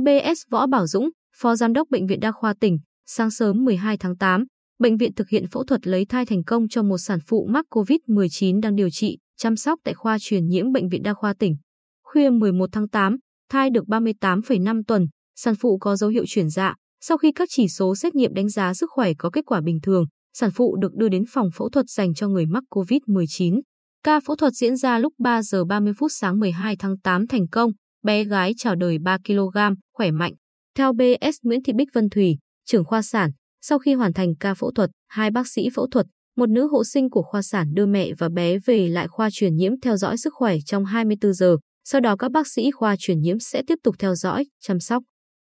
Theo BS Võ Bảo Dũng, Phó Giám đốc Bệnh viện Đa khoa tỉnh, sáng sớm 12 tháng 8, bệnh viện thực hiện phẫu thuật lấy thai thành công cho một sản phụ mắc COVID-19 đang điều trị, chăm sóc tại khoa truyền nhiễm Bệnh viện Đa khoa tỉnh. Khuya 11 tháng 8, thai được 38,5 tuần, sản phụ có dấu hiệu chuyển dạ. Sau khi các chỉ số xét nghiệm đánh giá sức khỏe có kết quả bình thường, sản phụ được đưa đến phòng phẫu thuật dành cho người mắc COVID-19. Ca phẫu thuật diễn ra lúc 3 giờ 30 phút sáng 12 tháng 8 thành công, bé gái chào đời 3 kg, khỏe mạnh. Theo BS Nguyễn Thị Bích Vân Thủy, trưởng khoa sản, sau khi hoàn thành ca phẫu thuật, hai bác sĩ phẫu thuật, một nữ hộ sinh của khoa sản đưa mẹ và bé về lại khoa truyền nhiễm theo dõi sức khỏe trong 24 giờ. Sau đó các bác sĩ khoa truyền nhiễm sẽ tiếp tục theo dõi, chăm sóc.